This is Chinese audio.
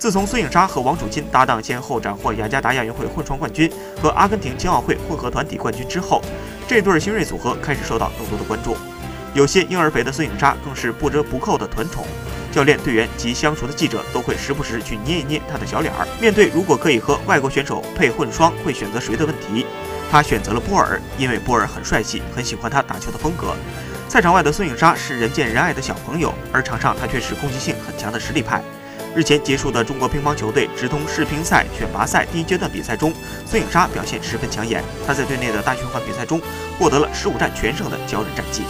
自从孙颖莎和王楚钦搭档先后斩获雅加达亚运会混双冠军和阿根廷青奥会混合团体冠军之后，这对新锐组合开始受到更多的关注。有些婴儿肥的孙颖莎更是不折不扣的团宠，教练、队员及相熟的记者都会时不时去捏一捏她的小脸儿。面对如果可以和外国选手配混双，会选择谁的问题，她选择了波尔，因为波尔很帅气，很喜欢他打球的风格。赛场外的孙颖莎是人见人爱的小朋友，而场上她却是攻击性很强的实力派。日前结束的中国乒乓球队直通世乒赛选拔赛第一阶段比赛中，孙颖莎表现十分抢眼。她在队内的大循环比赛中获得了十五战全胜的骄人战绩。